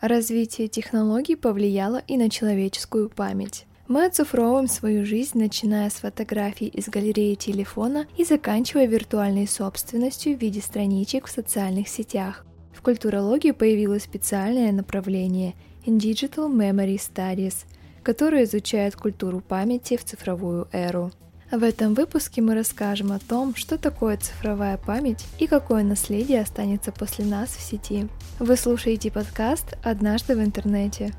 Развитие технологий повлияло и на человеческую память. Мы оцифровываем свою жизнь, начиная с фотографий из галереи телефона и заканчивая виртуальной собственностью в виде страничек в социальных сетях. В культурологии появилось специальное направление Digital Memory Studies, которое изучает культуру памяти в цифровую эру. В этом выпуске мы расскажем о том, что такое цифровая память и какое наследие останется после нас в сети. Вы слушаете подкаст «Однажды в интернете».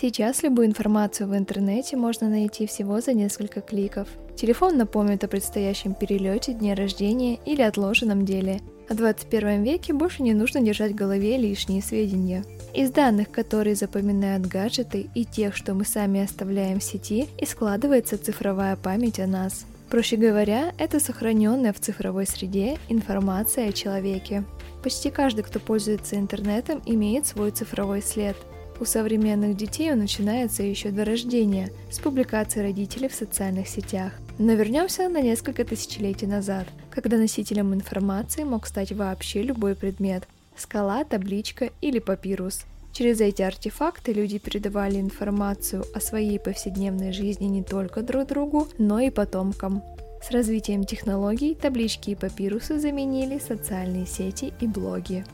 Сейчас любую информацию в интернете можно найти всего за несколько кликов. Телефон напомнит о предстоящем перелете, дне рождения или отложенном деле – в 21 веке больше не нужно держать в голове лишние сведения. Из данных, которые запоминают гаджеты и тех, что мы сами оставляем в сети, и складывается цифровая память о нас. Проще говоря, это сохраненная в цифровой среде информация о человеке. Почти каждый, кто пользуется интернетом, имеет свой цифровой след. У современных детей он начинается еще до рождения, с публикации родителей в социальных сетях. Но вернемся на несколько тысячелетий назад – когда носителем информации мог стать вообще любой предмет – скала, табличка или папирус. Через эти артефакты люди передавали информацию о своей повседневной жизни не только друг другу, но и потомкам. С развитием технологий таблички и папирусы заменили социальные сети и блоги.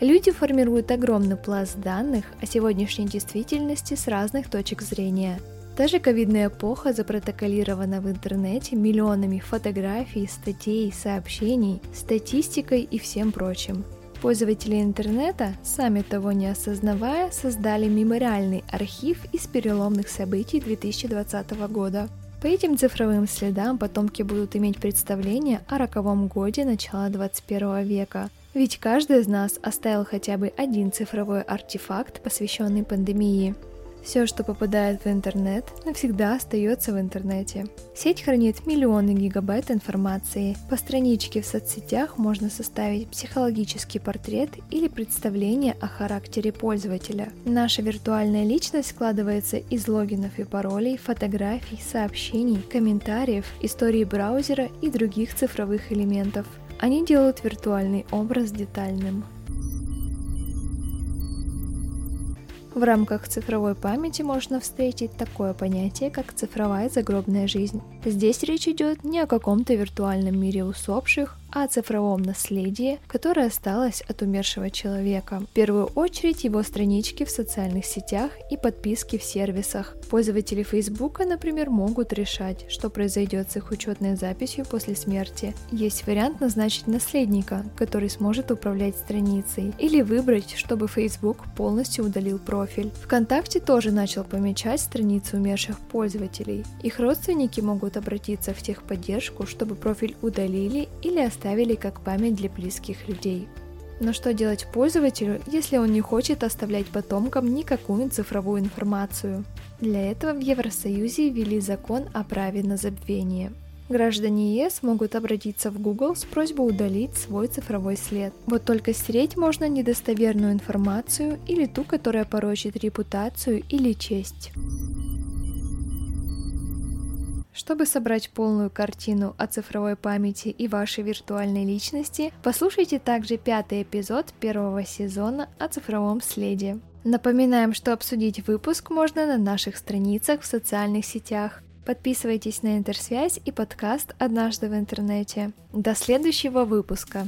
Люди формируют огромный пласт данных о сегодняшней действительности с разных точек зрения – даже ковидная эпоха запротоколирована в интернете миллионами фотографий, статей, сообщений, статистикой и всем прочим. Пользователи интернета, сами того не осознавая, создали мемориальный архив из переломных событий 2020 года. По этим цифровым следам потомки будут иметь представление о роковом годе начала 21 века. Ведь каждый из нас оставил хотя бы один цифровой артефакт, посвященный пандемии. Все, что попадает в интернет, навсегда остается в интернете. Сеть хранит миллионы гигабайт информации. По страничке в соцсетях можно составить психологический портрет или представление о характере пользователя. Наша виртуальная личность складывается из логинов и паролей, фотографий, сообщений, комментариев, истории браузера и других цифровых элементов. Они делают виртуальный образ детальным. В рамках цифровой памяти можно встретить такое понятие, как цифровая загробная жизнь. Здесь речь идет не о каком-то виртуальном мире усопших, о цифровом наследии, которое осталось от умершего человека. В первую очередь его странички в социальных сетях и подписки в сервисах. Пользователи Facebook, например, могут решать, что произойдет с их учетной записью после смерти. Есть вариант назначить наследника, который сможет управлять страницей, или выбрать, чтобы Facebook полностью удалил профиль. ВКонтакте тоже начал помечать страницы умерших пользователей. Их родственники могут обратиться в техподдержку, чтобы профиль удалили или оставили оставили как память для близких людей. Но что делать пользователю, если он не хочет оставлять потомкам никакую цифровую информацию? Для этого в Евросоюзе ввели закон о праве на забвение. Граждане ЕС могут обратиться в Google с просьбой удалить свой цифровой след. Вот только стереть можно недостоверную информацию или ту, которая порочит репутацию или честь. Чтобы собрать полную картину о цифровой памяти и вашей виртуальной личности, послушайте также пятый эпизод первого сезона о цифровом следе. Напоминаем, что обсудить выпуск можно на наших страницах в социальных сетях. Подписывайтесь на Интерсвязь и подкаст «Однажды в интернете». До следующего выпуска!